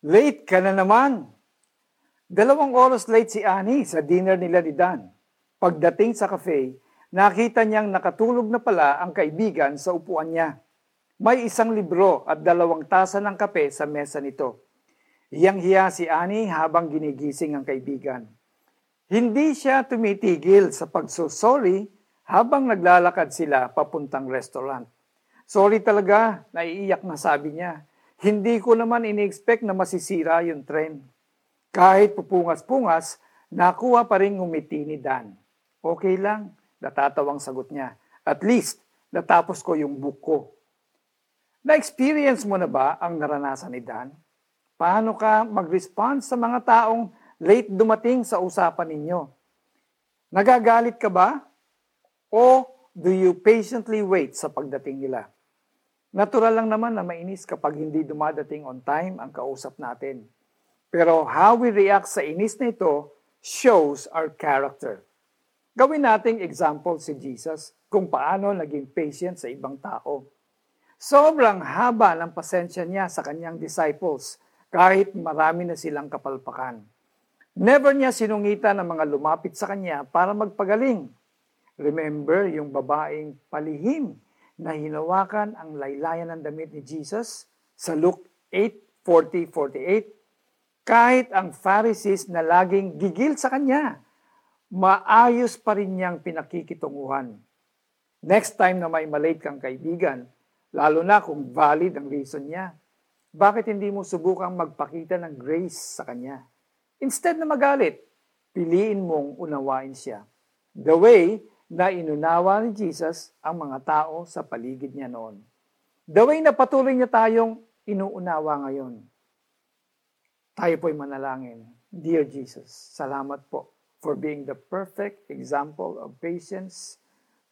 Late ka na naman. Dalawang oras late si Annie sa dinner nila ni Dan. Pagdating sa cafe, nakita niyang nakatulog na pala ang kaibigan sa upuan niya. May isang libro at dalawang tasa ng kape sa mesa nito. Hiyang-hiya si Annie habang ginigising ang kaibigan. Hindi siya tumitigil sa pagsusorry habang naglalakad sila papuntang restaurant. Sorry talaga, naiiyak na sabi niya. Hindi ko naman ini-expect na masisira yung tren. Kahit pupungas-pungas, nakuha pa rin ngumiti ni Dan. Okay lang, natatawang sagot niya. At least, natapos ko yung book ko. Na-experience mo na ba ang naranasan ni Dan? Paano ka mag-respond sa mga taong late dumating sa usapan ninyo? Nagagalit ka ba? O do you patiently wait sa pagdating nila? Natural lang naman na mainis kapag hindi dumadating on time ang kausap natin. Pero how we react sa inis na ito shows our character. Gawin nating example si Jesus kung paano naging patient sa ibang tao. Sobrang haba ng pasensya niya sa kanyang disciples kahit marami na silang kapalpakan. Never niya sinungitan ng mga lumapit sa kanya para magpagaling. Remember yung babaeng palihim na hinawakan ang laylayan ng damit ni Jesus sa Luke 8:40-48, kahit ang Pharisees na laging gigil sa kanya, maayos pa rin niyang pinakikitunguhan. Next time na may malate kang kaibigan, lalo na kung valid ang reason niya, bakit hindi mo subukang magpakita ng grace sa kanya? Instead na magalit, piliin mong unawain siya. The way na inunawa ni Jesus ang mga tao sa paligid niya noon. The way na patuloy niya tayong inuunawa ngayon. Tayo po'y manalangin. Dear Jesus, salamat po for being the perfect example of patience.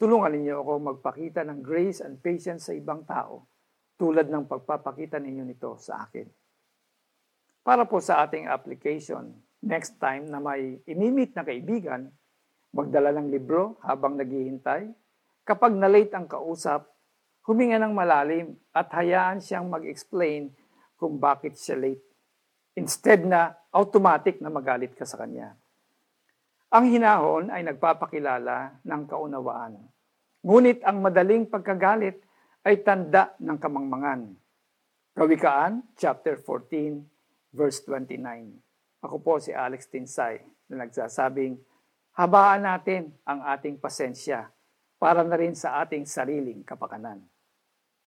Tulungan ninyo ako magpakita ng grace and patience sa ibang tao tulad ng pagpapakita ninyo nito sa akin. Para po sa ating application, next time na may inimit na kaibigan, magdala ng libro habang naghihintay. Kapag na-late ang kausap, huminga ng malalim at hayaan siyang mag-explain kung bakit siya late. Instead na automatic na magalit ka sa kanya. Ang hinahon ay nagpapakilala ng kaunawaan. Ngunit ang madaling pagkagalit ay tanda ng kamangmangan. Kawikaan, chapter 14, verse 29. Ako po si Alex Tinsay na nagsasabing, habaan natin ang ating pasensya para na rin sa ating sariling kapakanan.